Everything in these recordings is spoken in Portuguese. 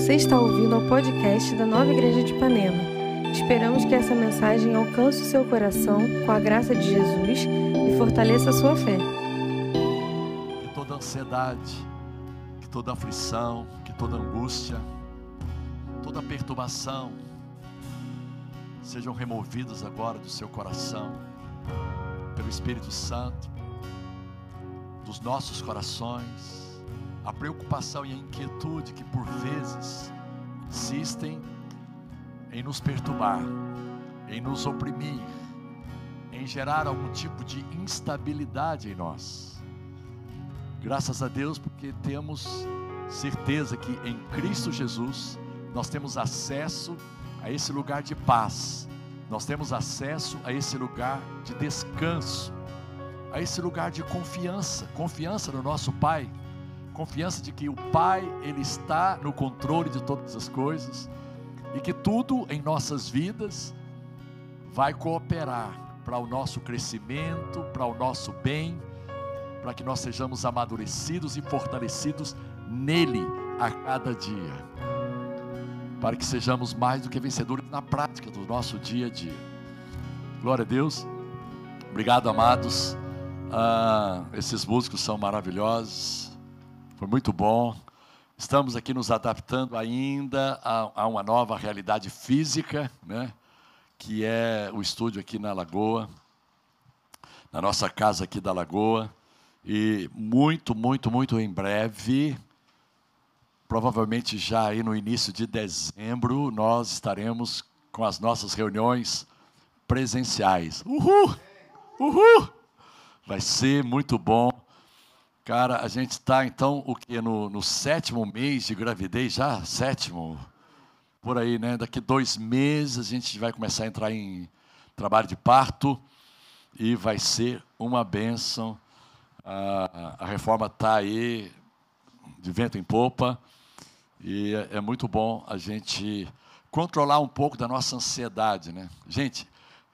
Você está ouvindo ao podcast da Nova Igreja de Ipanema. Esperamos que essa mensagem alcance o seu coração com a graça de Jesus e fortaleça a sua fé. Que toda ansiedade, que toda aflição, que toda angústia, toda perturbação sejam removidas agora do seu coração, pelo Espírito Santo, dos nossos corações a preocupação e a inquietude que por vezes insistem em nos perturbar, em nos oprimir, em gerar algum tipo de instabilidade em nós. Graças a Deus, porque temos certeza que em Cristo Jesus nós temos acesso a esse lugar de paz, nós temos acesso a esse lugar de descanso, a esse lugar de confiança, confiança no nosso Pai confiança de que o Pai, Ele está no controle de todas as coisas e que tudo em nossas vidas vai cooperar para o nosso crescimento, para o nosso bem, para que nós sejamos amadurecidos e fortalecidos nele a cada dia, para que sejamos mais do que vencedores na prática do nosso dia a dia. Glória a Deus. Obrigado, amados. Ah, esses músicos são maravilhosos. Foi muito bom. Estamos aqui nos adaptando ainda a, a uma nova realidade física, né? que é o estúdio aqui na Lagoa, na nossa casa aqui da Lagoa. E muito, muito, muito em breve, provavelmente já aí no início de dezembro, nós estaremos com as nossas reuniões presenciais. Uhul! Uhul! Vai ser muito bom. Cara, a gente está então o que no, no, sétimo mês de gravidez já sétimo por aí, né? Daqui dois meses a gente vai começar a entrar em trabalho de parto e vai ser uma bênção. A, a reforma está aí de vento em popa e é, é muito bom a gente controlar um pouco da nossa ansiedade, né? Gente,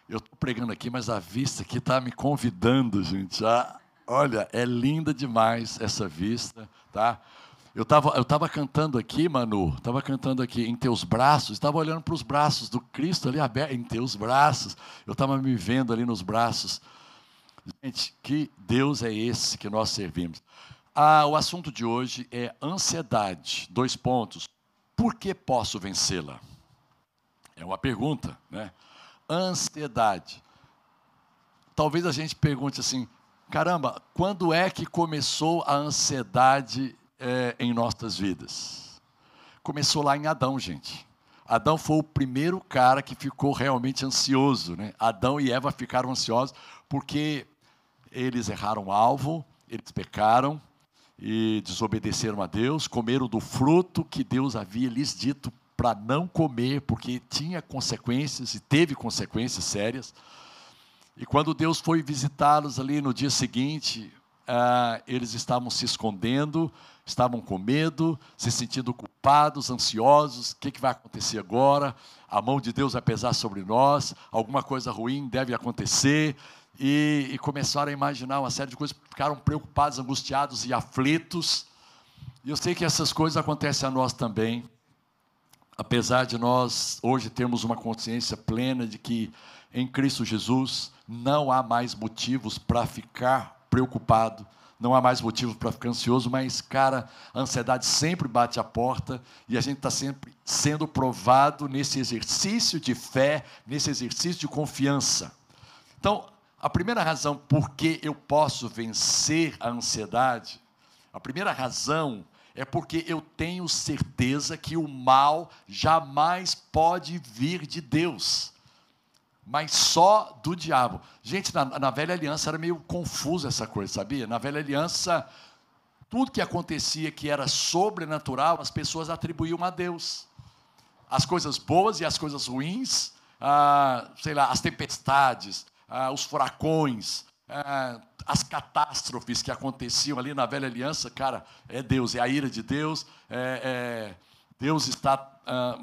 eu estou pregando aqui, mas a vista aqui está me convidando, gente, a Olha, é linda demais essa vista, tá? Eu estava eu tava cantando aqui, Manu, estava cantando aqui, em teus braços, estava olhando para os braços do Cristo ali aberto, em teus braços. Eu estava me vendo ali nos braços. Gente, que Deus é esse que nós servimos? Ah, o assunto de hoje é ansiedade. Dois pontos. Por que posso vencê-la? É uma pergunta, né? Ansiedade. Talvez a gente pergunte assim: caramba, quando é que começou a ansiedade é, em nossas vidas? Começou lá em Adão, gente. Adão foi o primeiro cara que ficou realmente ansioso. Né? Adão e Eva ficaram ansiosos porque eles erraram o alvo, eles pecaram e desobedeceram a Deus, comeram do fruto que Deus havia lhes dito para não comer, porque tinha consequências e teve consequências sérias. E quando Deus foi visitá-los ali no dia seguinte, ah, eles estavam se escondendo, estavam com medo, se sentindo culpados, ansiosos. O que, que vai acontecer agora? A mão de Deus vai pesar sobre nós, alguma coisa ruim deve acontecer. E, e começaram a imaginar uma série de coisas, ficaram preocupados, angustiados e aflitos. E eu sei que essas coisas acontecem a nós também, apesar de nós hoje termos uma consciência plena de que em Cristo Jesus não há mais motivos para ficar preocupado, não há mais motivo para ficar ansioso, mas, cara, a ansiedade sempre bate a porta e a gente está sempre sendo provado nesse exercício de fé, nesse exercício de confiança. Então, a primeira razão por que eu posso vencer a ansiedade, a primeira razão é porque eu tenho certeza que o mal jamais pode vir de Deus mas só do diabo. Gente, na, na, velha aliança era meio confuso essa coisa, sabia? Na velha aliança, tudo que acontecia que era sobrenatural, as pessoas atribuíam a Deus. As coisas boas e as coisas ruins, ah, sei lá, as tempestades, ah, os furacões, ah, as catástrofes que aconteciam ali na velha aliança, cara, é Deus, é a ira de Deus, é, é Deus está ah,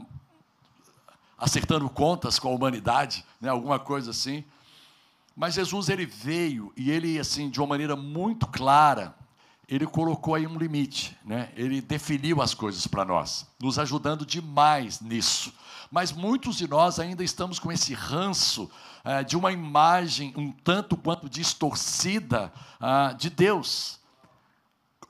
acertando contas com a humanidade, né, alguma coisa assim. Mas Jesus ele veio e ele assim de uma maneira muito clara, ele colocou aí um limite, né? ele definiu as coisas para nós, nos ajudando demais nisso. Mas muitos de nós ainda estamos com esse ranço eh, de uma imagem um tanto quanto distorcida ah, de Deus.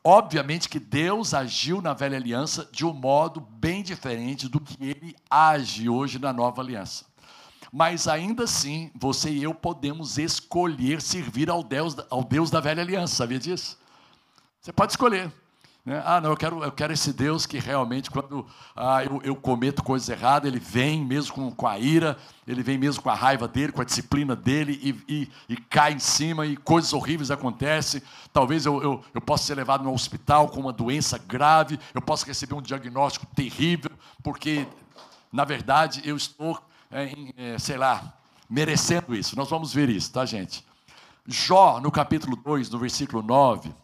Obviamente que Deus agiu na velha aliança de um modo bem diferente do que ele age hoje na nova aliança. Mas ainda assim, você e eu podemos escolher servir ao Deus, ao Deus da velha aliança, sabia disso? Você pode escolher. Né? Ah, não, eu quero, eu quero esse Deus que realmente, quando ah, eu, eu, cometo coisas erradas, ele vem mesmo com, com, a ira, ele vem mesmo com a raiva dele, com a disciplina dele, e, e, e cai em cima, e coisas horríveis acontecem. Talvez eu, eu, eu possa ser levado no hospital com uma doença grave, eu possa receber um diagnóstico terrível, porque, na verdade, eu estou, é, é, sei lá, merecendo isso. Nós vamos ver isso, tá, gente? Jó, no capítulo 2, no versículo 9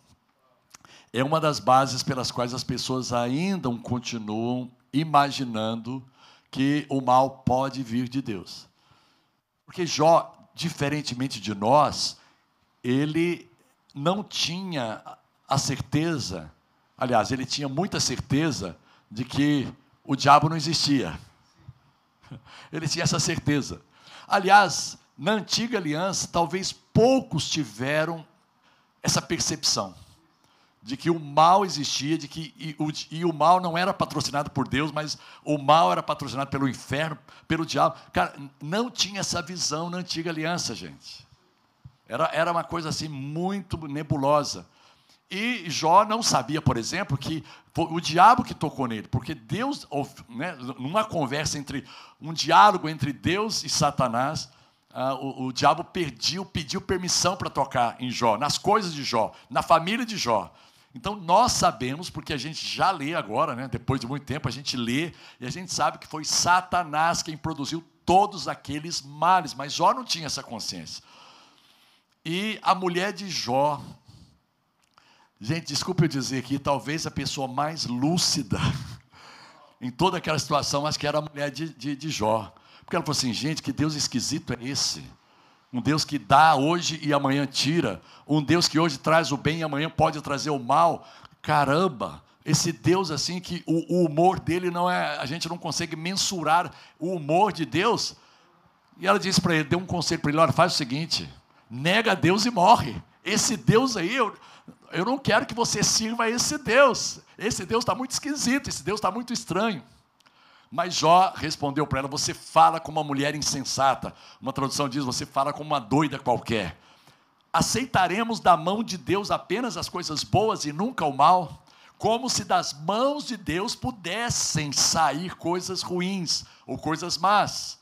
é uma das bases pelas quais as pessoas ainda continuam imaginando que o mal pode vir de Deus. Porque Jó, diferentemente de nós, ele não tinha a certeza, aliás, ele tinha muita certeza de que o diabo não existia. Ele tinha essa certeza. Aliás, na antiga aliança, talvez poucos tiveram essa percepção de que o mal existia, de que e o, e o, mal não era patrocinado por Deus, mas o mal era patrocinado pelo inferno, pelo diabo. Cara, não tinha essa visão na antiga aliança, gente. Era, era uma coisa assim muito nebulosa. E Jó não sabia, por exemplo, que foi o diabo que tocou nele, porque Deus, né, numa conversa entre um diálogo entre Deus e Satanás, ah, o, o diabo pediu, pediu permissão para tocar em Jó, nas coisas de Jó, na família de Jó. Então nós sabemos, porque a gente já lê agora, né? depois de muito tempo, a gente lê e a gente sabe que foi Satanás quem produziu todos aqueles males, mas Jó não tinha essa consciência. E a mulher de Jó, gente, desculpe eu dizer aqui, talvez a pessoa mais lúcida em toda aquela situação, acho que era a mulher de, de, de Jó. Porque ela falou assim: gente, que Deus esquisito é esse? Um Deus que dá hoje e amanhã tira. Um Deus que hoje traz o bem e amanhã pode trazer o mal. Caramba! Esse Deus assim que o, o humor dele não é. A gente não consegue mensurar o humor de Deus. E ela disse para ele, deu um conselho para ele: olha, faz o seguinte, nega Deus e morre. Esse Deus aí, eu, eu não quero que você sirva esse Deus. Esse Deus está muito esquisito, esse Deus está muito estranho. Mas Jó respondeu para ela: Você fala como uma mulher insensata. Uma tradução diz: Você fala como uma doida qualquer. Aceitaremos da mão de Deus apenas as coisas boas e nunca o mal? Como se das mãos de Deus pudessem sair coisas ruins ou coisas más.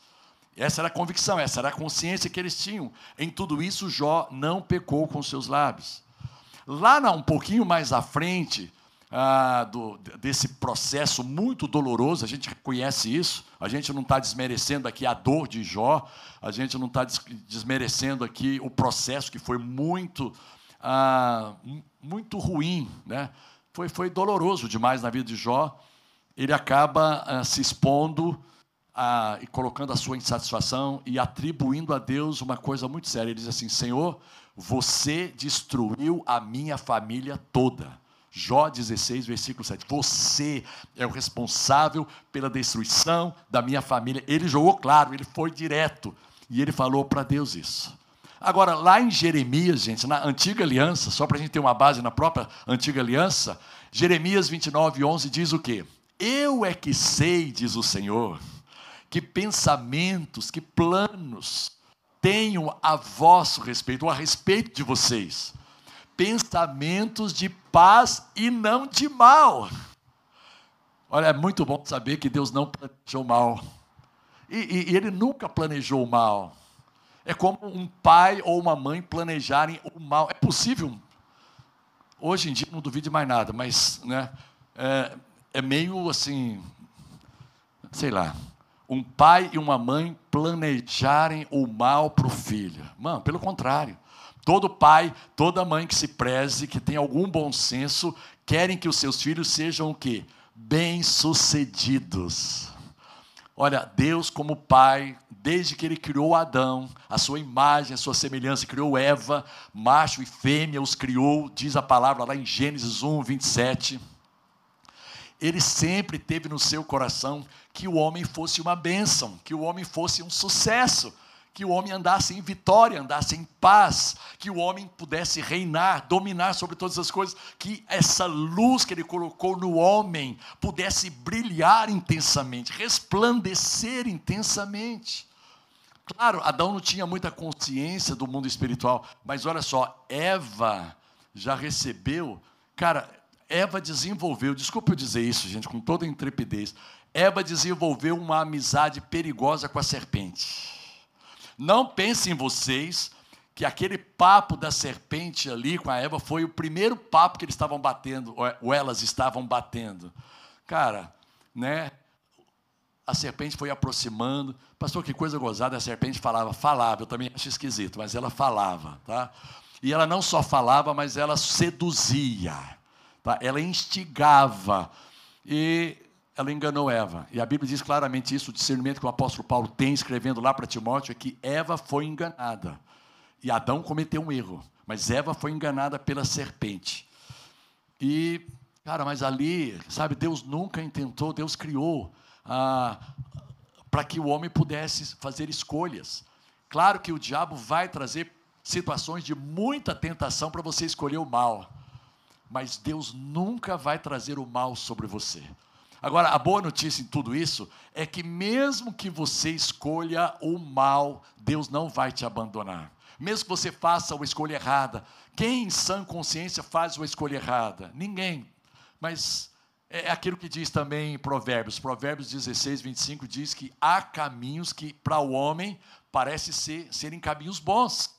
Essa era a convicção, essa era a consciência que eles tinham. Em tudo isso, Jó não pecou com seus lábios. Lá um pouquinho mais à frente, ah, do, desse processo muito doloroso, a gente conhece isso, a gente não está desmerecendo aqui a dor de Jó, a gente não está desmerecendo aqui o processo que foi muito, ah, muito ruim, né? foi, foi doloroso demais na vida de Jó. Ele acaba ah, se expondo ah, e colocando a sua insatisfação e atribuindo a Deus uma coisa muito séria. Ele diz assim: Senhor, você destruiu a minha família toda Jó 16, versículo 7. Você é o responsável pela destruição da minha família. Ele jogou claro, ele foi direto. E ele falou para Deus isso. Agora, lá em Jeremias, gente, na antiga aliança, só para a gente ter uma base na própria antiga aliança, Jeremias 29, 11 diz o quê? Eu é que sei, diz o Senhor, que pensamentos, que planos tenho a vosso respeito, ou a respeito de vocês pensamentos de paz e não de mal. Olha, é muito bom saber que Deus não planejou mal. E, e, e, Ele nunca planejou o mal. É como um pai ou uma mãe planejarem o mal. É possível. Hoje em dia não duvide mais nada, mas né, é, é meio assim, sei lá, um pai e uma mãe planejarem o mal para o filho. Mano, pelo contrário. Todo pai, toda mãe que se preze, que tem algum bom senso, querem que os seus filhos sejam o quê? Bem-sucedidos. Olha, Deus, como Pai, desde que Ele criou Adão, a sua imagem, a sua semelhança, criou Eva, macho e fêmea os criou, diz a palavra lá em Gênesis 1, 27. Ele sempre teve no seu coração que o homem fosse uma bênção, que o homem fosse um sucesso que o homem andasse em vitória, andasse em paz, que o homem pudesse reinar, dominar sobre todas as coisas, que essa luz que ele colocou no homem pudesse brilhar intensamente, resplandecer intensamente. Claro, Adão não tinha muita consciência do mundo espiritual, mas olha só, Eva já recebeu, cara, Eva desenvolveu, desculpa eu dizer isso, gente, com toda intrepidez, Eva desenvolveu uma amizade perigosa com a serpente. Não pensem vocês que aquele papo da serpente ali com a Eva foi o primeiro papo que eles estavam batendo, ou elas estavam batendo. Cara, né? A serpente foi aproximando. Pastor, que coisa gozada, a serpente falava, falava, eu também acho esquisito, mas ela falava, tá? E ela não só falava, mas ela seduzia, tá? Ela instigava. E ela enganou Eva. E a Bíblia diz claramente isso, o discernimento que o apóstolo Paulo tem escrevendo lá para Timóteo é que Eva foi enganada. E Adão cometeu um erro, mas Eva foi enganada pela serpente. E, cara, mas ali, sabe, Deus nunca intentou, Deus criou ah, para que o homem pudesse fazer escolhas. Claro que o diabo vai trazer situações de muita tentação para você escolher o mal, mas Deus nunca vai trazer o mal sobre você. Agora, a boa notícia em tudo isso é que, mesmo que você escolha o mal, Deus não vai te abandonar. Mesmo que você faça uma escolha errada, quem em sã consciência faz uma escolha errada? Ninguém. Mas é aquilo que diz também em Provérbios. Provérbios 16, 25 diz que há caminhos que, para o homem, parece ser, serem caminhos bons.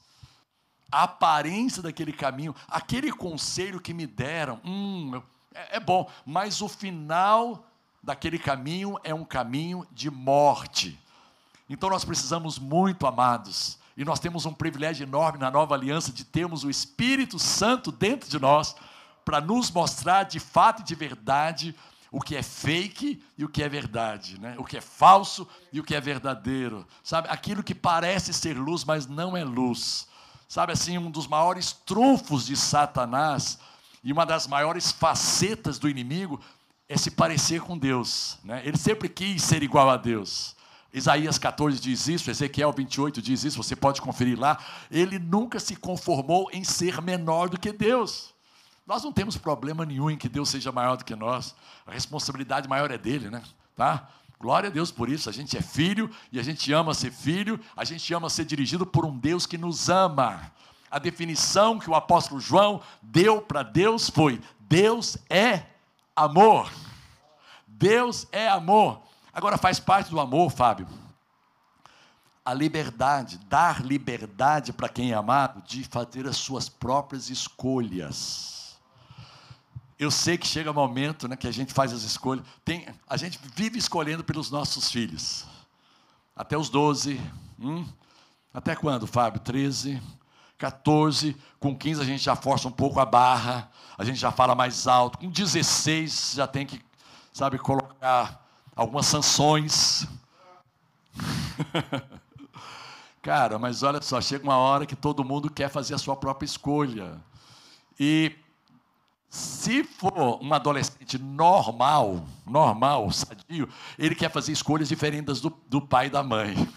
A aparência daquele caminho, aquele conselho que me deram, hum, é, é bom, mas o final daquele caminho é um caminho de morte. Então nós precisamos muito, amados, e nós temos um privilégio enorme na nova aliança de termos o Espírito Santo dentro de nós para nos mostrar de fato e de verdade o que é fake e o que é verdade, né? o que é falso e o que é verdadeiro, sabe? Aquilo que parece ser luz, mas não é luz, sabe? Assim, um dos maiores trunfos de Satanás e uma das maiores facetas do inimigo é se parecer com Deus. Né? Ele sempre quis ser igual a Deus. Isaías 14 diz isso, Ezequiel 28 diz isso, você pode conferir lá. Ele nunca se conformou em ser menor do que Deus. Nós não temos problema nenhum em que Deus seja maior do que nós. A responsabilidade maior é dele, né? Tá? Glória a Deus por isso. A gente é filho e a gente ama ser filho, a gente ama ser dirigido por um Deus que nos ama. A definição que o apóstolo João deu para Deus foi: Deus é amor. Deus é amor. Agora faz parte do amor, Fábio, a liberdade, dar liberdade para quem é amado de fazer as suas próprias escolhas. Eu sei que chega um momento né, que a gente faz as escolhas, tem, a gente vive escolhendo pelos nossos filhos, até os 12, hum? até quando, Fábio? 13, 14, com 15 a gente já força um pouco a barra, a gente já fala mais alto, com 16 já tem que, sabe, colocar algumas sanções. Cara, mas olha só, chega uma hora que todo mundo quer fazer a sua própria escolha. E se for um adolescente normal, normal, sadio, ele quer fazer escolhas diferentes do, do pai e da mãe.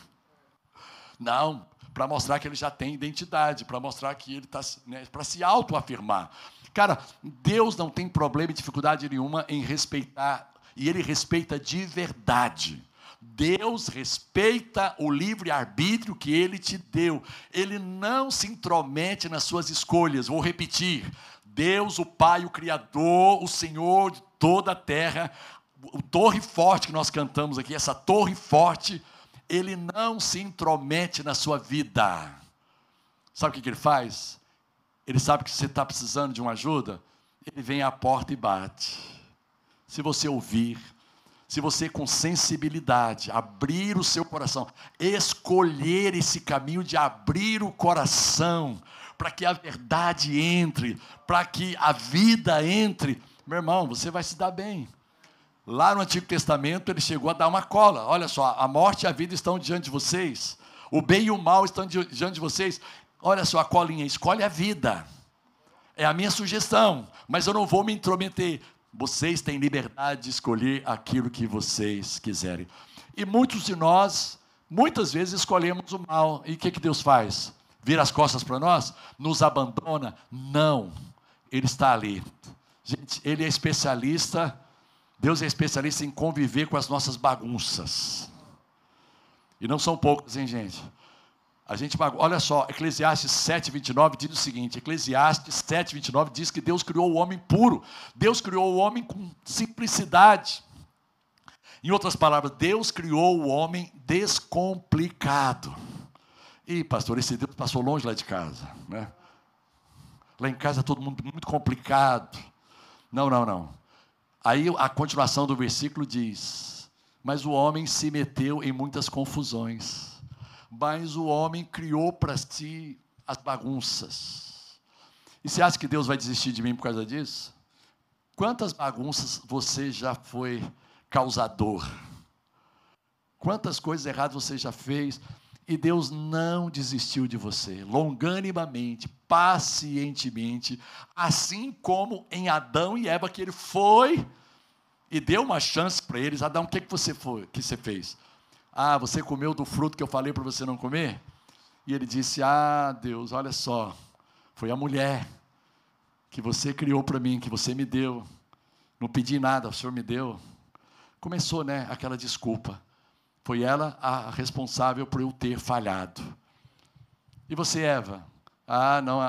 Não, para mostrar que ele já tem identidade, para mostrar que ele está, né, para se autoafirmar. Cara, Deus não tem problema e dificuldade nenhuma em respeitar, e Ele respeita de verdade. Deus respeita o livre-arbítrio que Ele te deu. Ele não se intromete nas suas escolhas. Vou repetir: Deus, o Pai, o Criador, o Senhor de toda a terra, o torre forte que nós cantamos aqui, essa torre forte ele não se intromete na sua vida. Sabe o que ele faz? Ele sabe que você está precisando de uma ajuda, ele vem à porta e bate. Se você ouvir, se você com sensibilidade abrir o seu coração, escolher esse caminho de abrir o coração, para que a verdade entre, para que a vida entre, meu irmão, você vai se dar bem. Lá no Antigo Testamento, ele chegou a dar uma cola. Olha só, a morte e a vida estão diante de vocês. O bem e o mal estão diante de vocês. Olha só a colinha, escolhe a vida. É a minha sugestão, mas eu não vou me intrometer. Vocês têm liberdade de escolher aquilo que vocês quiserem. E muitos de nós, muitas vezes, escolhemos o mal. E o que, que Deus faz? Vira as costas para nós? Nos abandona? Não. Ele está ali. Gente, ele é especialista Deus é especialista em conviver com as nossas bagunças. E não são poucas, hein, gente? A gente olha só, Eclesiastes 7:29 diz o seguinte: Eclesiastes 7:29 diz que Deus criou o homem puro. Deus criou o homem com simplicidade. Em outras palavras, Deus criou o homem descomplicado. E pastor, esse Deus passou longe lá de casa, né? Lá em casa todo mundo muito complicado. Não, não, não. Aí a continuação do versículo diz: Mas o homem se meteu em muitas confusões, mas o homem criou para si as bagunças. E você acha que Deus vai desistir de mim por causa disso? Quantas bagunças você já foi causador? Quantas coisas erradas você já fez? E Deus não desistiu de você, longanimamente, pacientemente, assim como em Adão e Eva, que ele foi e deu uma chance para eles. Adão, o que, que você foi, que você fez? Ah, você comeu do fruto que eu falei para você não comer? E ele disse: Ah, Deus, olha só, foi a mulher que você criou para mim, que você me deu. Não pedi nada, o Senhor me deu. Começou, né, aquela desculpa. Foi ela a responsável por eu ter falhado. E você, Eva? Ah, não, a,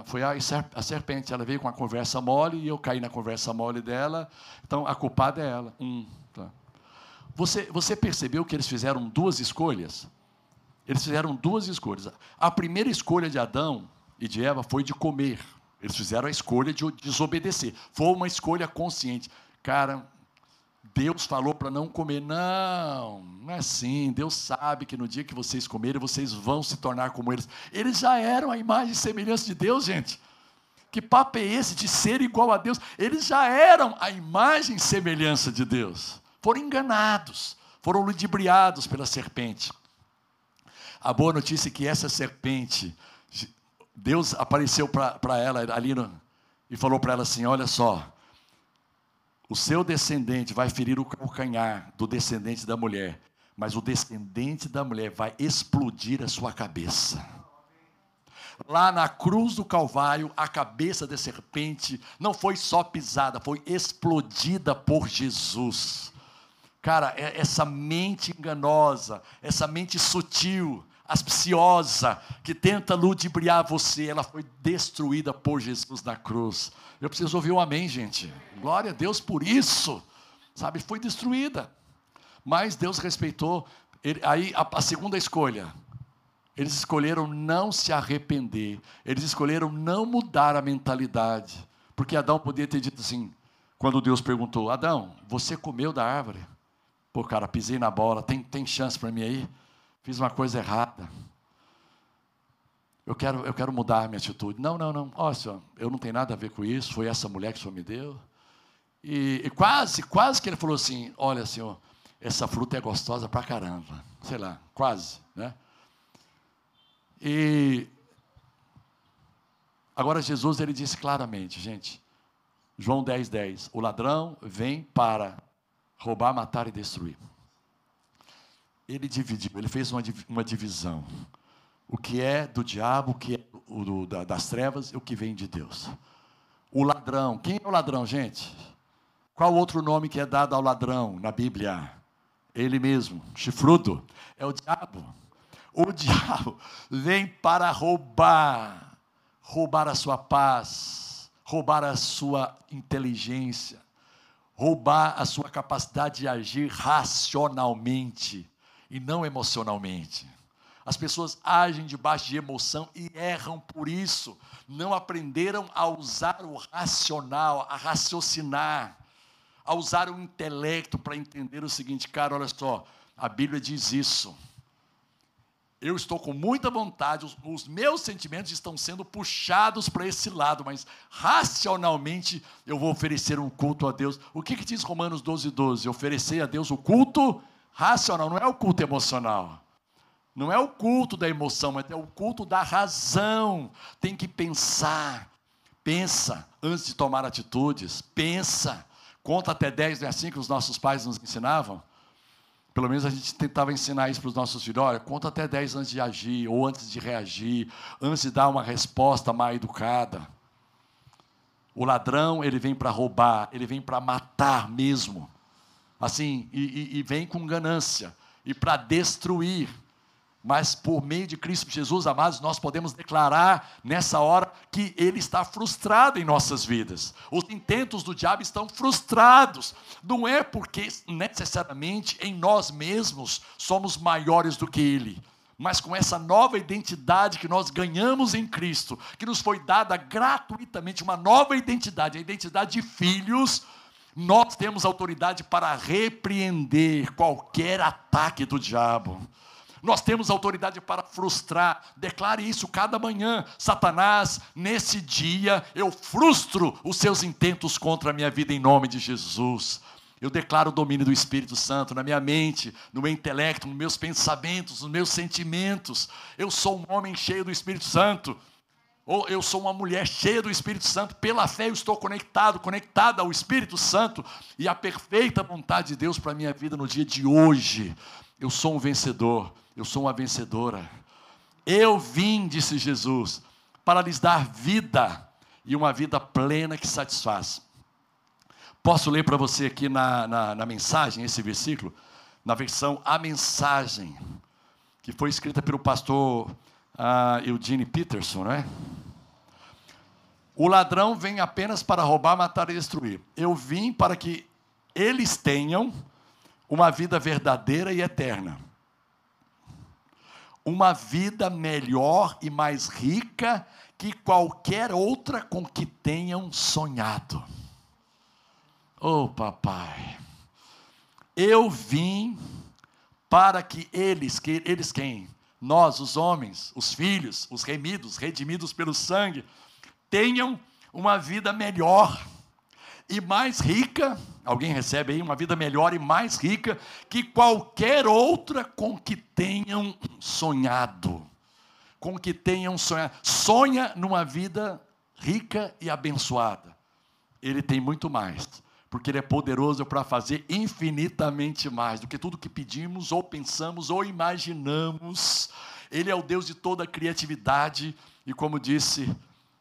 a, foi a, a, serpente. Ela veio com a conversa mole e eu caí na conversa mole dela. Então, a culpada é ela. Hum, tá. você, você percebeu que eles fizeram duas escolhas? Eles fizeram duas escolhas. A primeira escolha de Adão e de Eva foi de comer. Eles fizeram a escolha de desobedecer. Foi uma escolha consciente. Cara, Deus falou para não comer. Não, não é assim. Deus sabe que no dia que vocês comerem, vocês vão se tornar como eles. Eles já eram a imagem e semelhança de Deus, gente. Que papo é esse de ser igual a Deus? Eles já eram a imagem e semelhança de Deus. Foram enganados, foram ludibriados pela serpente. A boa notícia é que essa serpente, Deus apareceu para ela ali no, e falou para ela assim: Olha só, o seu descendente vai ferir o calcanhar do descendente da mulher, mas o descendente da mulher vai explodir a sua cabeça. Lá na cruz do Calvário, a cabeça da serpente não foi só pisada, foi explodida por Jesus. Cara, é essa mente enganosa, essa mente sutil, aspiciosa, que tenta ludibriar você, ela foi destruída por Jesus na cruz. Eu preciso ouvir um amém, gente. Glória a Deus por isso. Sabe, foi destruída. Mas Deus respeitou. Ele, aí a, a segunda escolha. Eles escolheram não se arrepender. Eles escolheram não mudar a mentalidade. Porque Adão podia ter dito assim, quando Deus perguntou: Adão, você comeu da árvore? Pô, cara, pisei na bola, tem, tem chance para mim aí? Fiz uma coisa errada. Eu quero, eu quero mudar minha atitude. Não, não, não. Olha, senhor, eu não tenho nada a ver com isso. Foi essa mulher que o senhor me deu. E, e quase, quase que ele falou assim: Olha, senhor, essa fruta é gostosa pra caramba. Sei lá, quase, né? E agora Jesus ele disse claramente, gente, João 10, 10, o ladrão vem para roubar, matar e destruir ele dividiu, ele fez uma, uma divisão. O que é do diabo, o que é do, da, das trevas e o que vem de Deus. O ladrão, quem é o ladrão, gente? Qual outro nome que é dado ao ladrão na Bíblia? Ele mesmo, chifrudo, é o diabo. O diabo vem para roubar, roubar a sua paz, roubar a sua inteligência, roubar a sua capacidade de agir racionalmente e não emocionalmente. As pessoas agem debaixo de emoção e erram por isso. Não aprenderam a usar o racional, a raciocinar, a usar o intelecto para entender o seguinte, cara, olha só, a Bíblia diz isso. eu estou com muita vontade, os, os meus sentimentos estão sendo puxados para esse lado, mas racionalmente eu vou oferecer um culto a Deus. O que, que diz Romanos 12, 12? Oferecer a Deus o culto racional, não é o culto emocional. Não é o culto da emoção, mas é o culto da razão. Tem que pensar. Pensa antes de tomar atitudes. Pensa. Conta até 10, não é assim que os nossos pais nos ensinavam? Pelo menos a gente tentava ensinar isso para os nossos filhos. Olha, conta até 10 antes de agir, ou antes de reagir, antes de dar uma resposta mal educada. O ladrão, ele vem para roubar, ele vem para matar mesmo. Assim, e, e, e vem com ganância, e para destruir mas por meio de Cristo Jesus, amados, nós podemos declarar nessa hora que Ele está frustrado em nossas vidas. Os intentos do diabo estão frustrados. Não é porque necessariamente em nós mesmos somos maiores do que Ele, mas com essa nova identidade que nós ganhamos em Cristo, que nos foi dada gratuitamente, uma nova identidade, a identidade de filhos. Nós temos autoridade para repreender qualquer ataque do diabo. Nós temos autoridade para frustrar. Declare isso cada manhã. Satanás, nesse dia, eu frustro os seus intentos contra a minha vida em nome de Jesus. Eu declaro o domínio do Espírito Santo na minha mente, no meu intelecto, nos meus pensamentos, nos meus sentimentos. Eu sou um homem cheio do Espírito Santo. Ou eu sou uma mulher cheia do Espírito Santo, pela fé eu estou conectado, conectada ao Espírito Santo e à perfeita vontade de Deus para a minha vida no dia de hoje. Eu sou um vencedor. Eu sou uma vencedora. Eu vim, disse Jesus, para lhes dar vida e uma vida plena que satisfaz. Posso ler para você aqui na, na, na, mensagem esse versículo? Na versão A Mensagem, que foi escrita pelo pastor uh, Eugene Peterson, não é? O ladrão vem apenas para roubar, matar e destruir. Eu vim para que eles tenham uma vida verdadeira e eterna uma vida melhor e mais rica que qualquer outra com que tenham sonhado. Oh, papai, eu vim para que eles, que eles quem? Nós, os homens, os filhos, os remidos, redimidos pelo sangue, tenham uma vida melhor e mais rica, alguém recebe aí uma vida melhor e mais rica que qualquer outra com que tenham sonhado. Com que tenham sonhado. Sonha numa vida rica e abençoada. Ele tem muito mais, porque ele é poderoso para fazer infinitamente mais do que tudo que pedimos ou pensamos ou imaginamos. Ele é o Deus de toda criatividade e como disse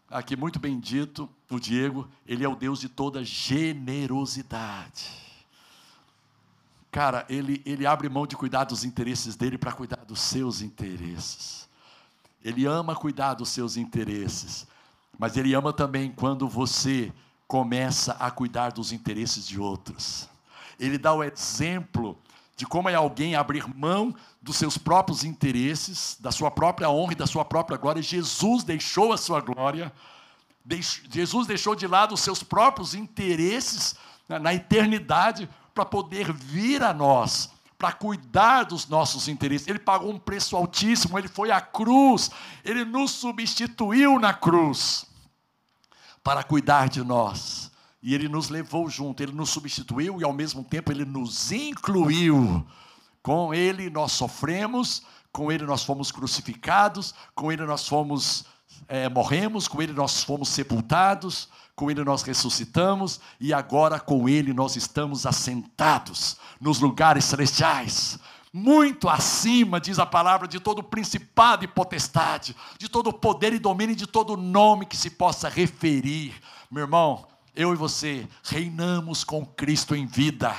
aqui muito bem dito, o Diego, ele é o Deus de toda generosidade. Cara, ele, ele abre mão de cuidar dos interesses dele para cuidar dos seus interesses. Ele ama cuidar dos seus interesses, mas ele ama também quando você começa a cuidar dos interesses de outros. Ele dá o exemplo de como é alguém abrir mão dos seus próprios interesses, da sua própria honra e da sua própria glória. Jesus deixou a sua glória, Jesus deixou de lado os seus próprios interesses na, eternidade para poder vir a nós, para cuidar dos nossos interesses. Ele pagou um preço altíssimo, ele foi à cruz, ele nos substituiu na cruz para cuidar de nós. E ele nos levou junto, ele nos substituiu e ao mesmo tempo ele nos incluiu. Com ele nós sofremos, com ele nós fomos crucificados, com ele nós fomos é, morremos, com ele nós fomos sepultados, com ele nós ressuscitamos e agora com ele nós estamos assentados nos lugares celestiais. Muito acima, diz a palavra, de todo principado e potestade, de todo poder e domínio, de todo nome que se possa referir. Meu irmão, eu e você reinamos com Cristo em vida,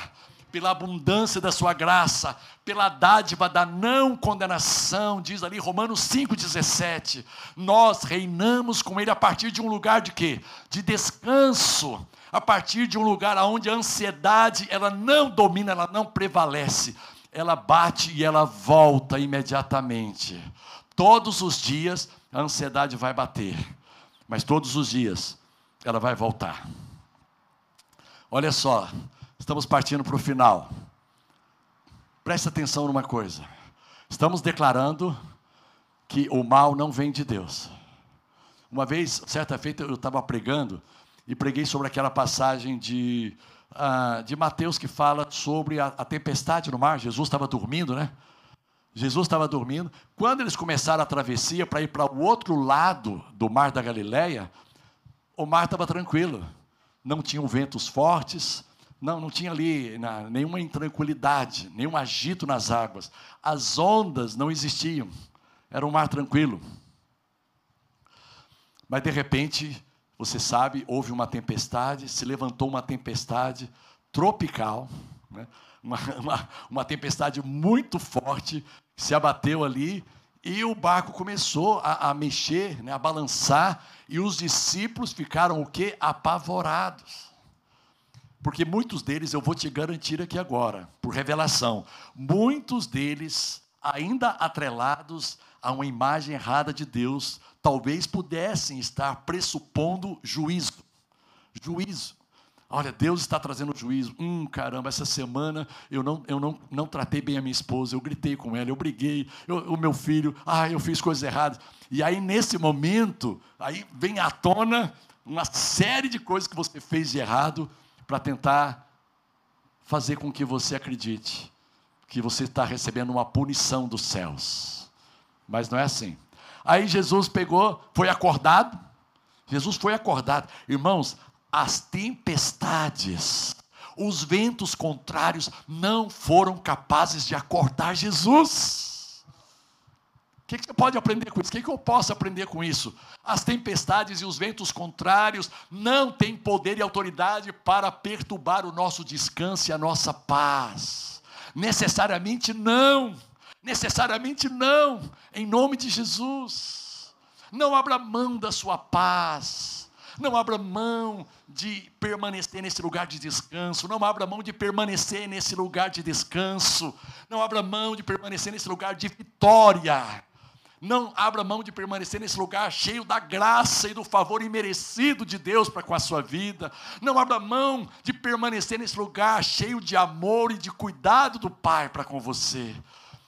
pela abundância da sua graça, pela dádiva da não condenação, diz ali Romanos 5,17. Nós reinamos com Ele a partir de um lugar de quê? De descanso, a partir de um lugar onde a ansiedade ela não domina, ela não prevalece, ela bate e ela volta imediatamente. Todos os dias a ansiedade vai bater, mas todos os dias ela vai voltar. Olha só, estamos partindo para o final. Preste atenção numa coisa. Estamos declarando que o mal não vem de Deus. Uma vez, certa feita, eu estava pregando e preguei sobre aquela passagem de, uh, de Mateus que fala sobre a, a tempestade no mar. Jesus estava dormindo, né? Jesus estava dormindo. Quando eles começaram a travessia para ir para o outro lado do mar da Galileia, o mar estava tranquilo. Não tinham ventos fortes, não, não tinha ali nenhuma intranquilidade, nenhum agito nas águas. As ondas não existiam. Era um mar tranquilo. Mas de repente, você sabe, houve uma tempestade, se levantou uma tempestade tropical, né? uma, uma, uma tempestade muito forte, se abateu ali, e o barco começou a, a mexer, né? a balançar, e os discípulos ficaram o quê? Apavorados. Porque muitos deles, eu vou te garantir aqui agora, por revelação, muitos deles, ainda atrelados a uma imagem errada de Deus, talvez pudessem estar pressupondo juízo. Juízo. Olha, Deus está trazendo juízo. Hum, caramba, essa semana eu não, eu não, não tratei bem a minha esposa, eu gritei com ela, eu briguei, eu, o meu filho, ah, eu fiz coisas erradas. E aí, nesse momento, aí vem à tona uma série de coisas que você fez de errado para tentar fazer com que você acredite que você está recebendo uma punição dos céus. Mas não é assim. Aí Jesus pegou, foi acordado. Jesus foi acordado. Irmãos, as tempestades, os ventos contrários não foram capazes de acordar Jesus. O que, que, você pode aprender com isso? O que, que eu posso aprender com isso? As tempestades e os ventos contrários não têm poder e autoridade para perturbar o nosso descanso e a nossa paz. Necessariamente não necessariamente não, em nome de Jesus. Não abra mão da sua paz. Não abra mão de permanecer nesse lugar de descanso. Não abra mão de permanecer nesse lugar de descanso. Não abra mão de permanecer nesse lugar de vitória. Não abra mão de permanecer nesse lugar cheio da graça e do favor imerecido de Deus para com a sua vida. Não abra mão de permanecer nesse lugar cheio de amor e de cuidado do Pai para com você.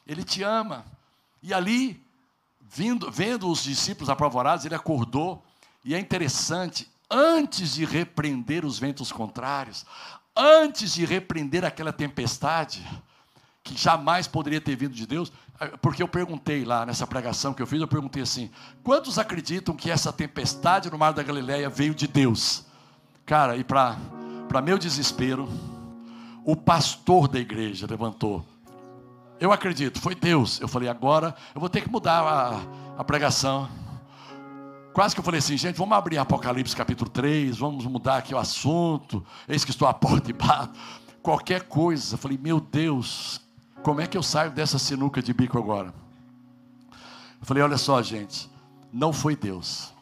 Ele te ama. E ali, vindo, vendo os discípulos apavorados, ele acordou. E é interessante, antes de repreender os ventos contrários, antes de repreender aquela tempestade, que jamais poderia ter vindo de Deus, porque eu perguntei lá nessa pregação que eu fiz, eu perguntei assim: quantos acreditam que essa tempestade no mar da Galileia veio de Deus? Cara, e para meu desespero, o pastor da igreja levantou eu acredito, foi Deus. Eu falei, agora eu vou ter que mudar a, a pregação. Quase que eu falei assim, gente, vamos abrir Apocalipse capítulo 3, vamos mudar aqui o assunto. Eis que estou à porta e bato. Qualquer coisa. Eu falei, meu Deus, como é que eu saio dessa sinuca de bico agora? Eu falei, olha só, gente, não foi Deus.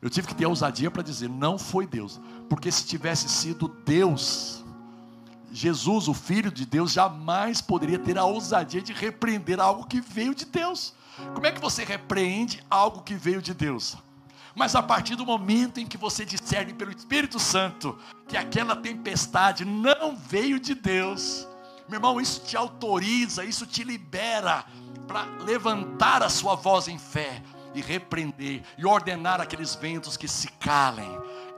Eu tive que ter ousadia para dizer, não foi Deus. Porque se tivesse sido Deus, Jesus, o Filho de Deus, jamais poderia ter a ousadia de repreender algo que veio de Deus. Como é que você repreende algo que veio de Deus? Mas a partir do momento em que você discerne pelo Espírito Santo que aquela tempestade não veio de Deus, meu irmão, isso te autoriza, isso te libera para levantar a sua voz em fé e repreender e ordenar aqueles ventos que se calem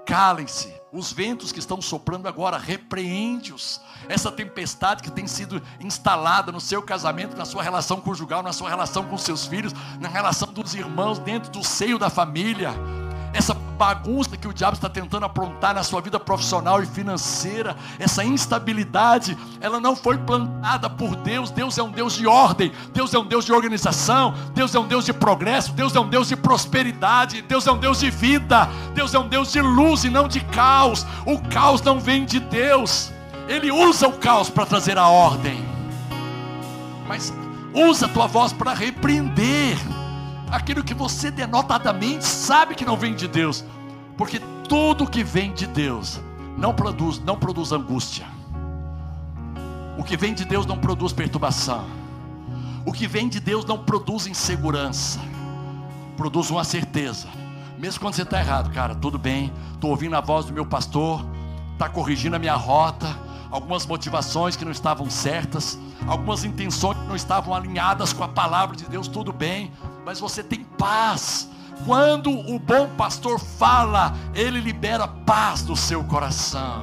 calem-se. Os ventos que estão soprando agora, repreende-os. Essa tempestade que tem sido instalada no seu casamento, na sua relação conjugal, na sua relação com seus filhos, na relação dos irmãos, dentro do seio da família essa bagunça que o diabo está tentando aprontar na sua vida profissional e financeira, essa instabilidade, ela não foi plantada por Deus. Deus é um Deus de ordem, Deus é um Deus de organização, Deus é um Deus de progresso, Deus é um Deus de prosperidade, Deus é um Deus de vida, Deus é um Deus de luz e não de caos. O caos não vem de Deus, Ele usa o caos para trazer a ordem, mas usa a tua voz para repreender aquilo que você denotadamente sabe que não vem de Deus, porque tudo que vem de Deus não produz, não produz angústia. O que vem de Deus não produz perturbação. O que vem de Deus não produz insegurança. Produz uma certeza. Mesmo quando você está errado, cara, tudo bem. Estou ouvindo a voz do meu pastor, está corrigindo a minha rota, algumas motivações que não estavam certas, algumas intenções que não estavam alinhadas com a palavra de Deus, tudo bem mas você tem paz. Quando o bom pastor fala, ele libera paz no seu coração,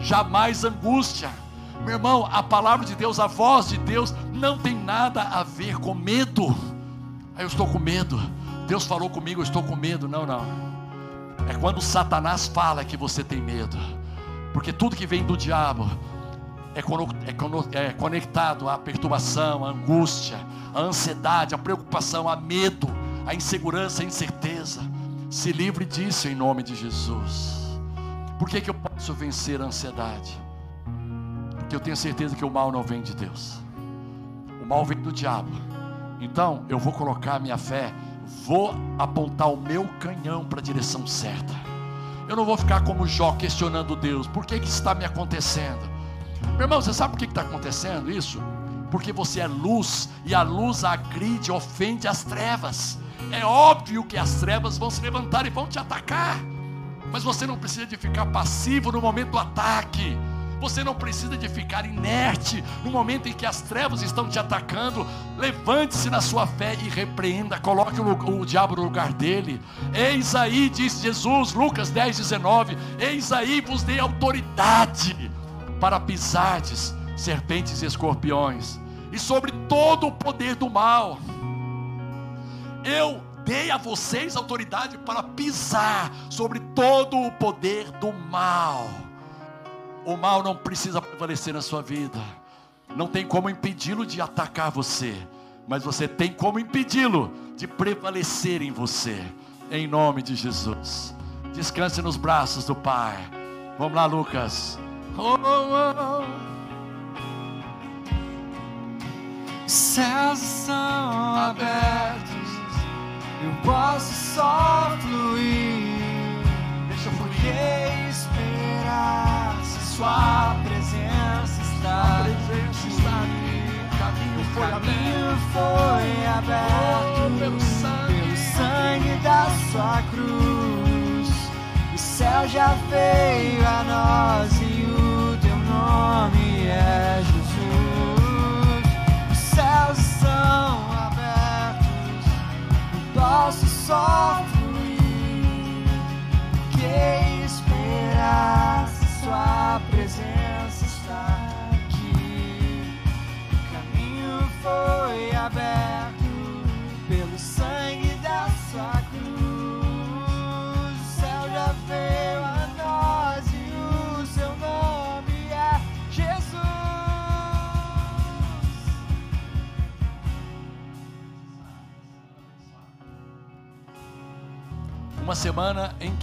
jamais angústia. Meu irmão, a palavra de Deus, a voz de Deus, não tem nada a ver com medo. Aí eu estou com medo. Deus falou comigo, eu estou com medo. Não, não. É quando Satanás fala que você tem medo. Porque tudo que vem do diabo é, é, é conectado à perturbação, à angústia, à ansiedade, à preocupação, a medo, à insegurança, à incerteza. Se livre disso em nome de Jesus. Por que, que eu posso vencer a ansiedade? Porque eu tenho certeza que o mal não vem de Deus, o mal vem do diabo. Então eu vou colocar minha fé, vou apontar o meu canhão para a direção certa. Eu não vou ficar como Jó questionando Deus: por que, que está me acontecendo? Meu irmão, você sabe por que está acontecendo isso? Porque você é luz e a luz agride, ofende as trevas. É óbvio que as trevas vão se levantar e vão te atacar, mas você não precisa de ficar passivo no momento do ataque. Você não precisa de ficar inerte no momento em que as trevas estão te atacando. Levante-se na sua fé e repreenda. Coloque o, o, diabo no lugar dele. Eis aí, diz Jesus, Lucas 10, 19: Eis aí vos dei autoridade para pisardes serpentes e escorpiões, e sobre todo o poder do mal. Eu dei a vocês autoridade para pisar sobre todo o poder do mal. O mal não precisa prevalecer na sua vida, não tem como impedi-lo de atacar você, mas você tem como impedi-lo de prevalecer em você, em nome de Jesus. Descanse nos braços do Pai. Vamos lá, Lucas. Oh, oh. Céus são abertos, eu posso só fluir. Deixa eu fluir. Esperar se Sua presença está, a presença está aqui. O caminho foi caminho aberto, foi aberto oh, pelo sangue, pelo sangue da Sua cruz. O céu já veio a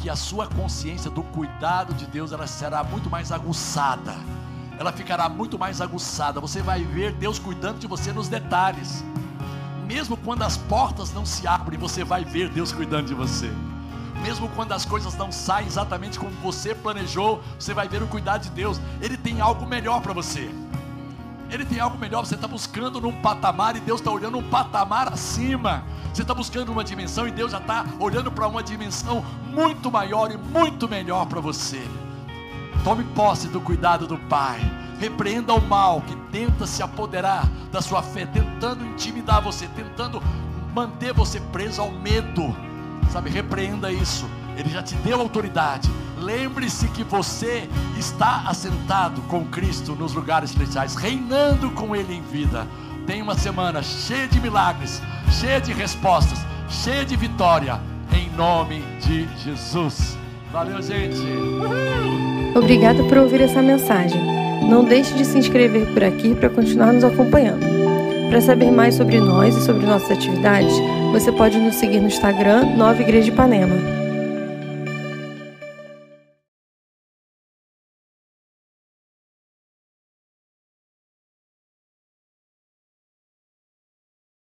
a sua consciência do cuidado de Deus ela será muito mais aguçada. Ela ficará muito mais aguçada. Você vai ver Deus cuidando de você nos detalhes. Mesmo quando as portas não se abrem, você vai ver Deus cuidando de você. Mesmo quando as coisas não saem exatamente como você planejou, você vai ver o cuidado de Deus. Ele tem algo melhor para você. Ele tem algo melhor. Você está buscando num patamar e Deus está olhando um patamar acima. Você está buscando uma dimensão e Deus já está olhando para uma dimensão muito maior e muito melhor para você. Tome posse do cuidado do Pai. Repreenda o mal que tenta se apoderar da sua fé, tentando intimidar você, tentando manter você preso ao medo. Sabe, repreenda isso. Ele já te deu autoridade. Lembre-se que você está assentado com Cristo nos lugares celestiais, reinando com Ele em vida. Tem uma semana cheia de milagres, cheia de respostas, cheia de vitória, em nome de Jesus. Valeu, gente. Uhul. Obrigado por ouvir essa mensagem. Não deixe de se inscrever por aqui para continuar nos acompanhando. Para saber mais sobre nós e sobre nossas atividades, você pode nos seguir no Instagram Nova Igreja de Ipanema.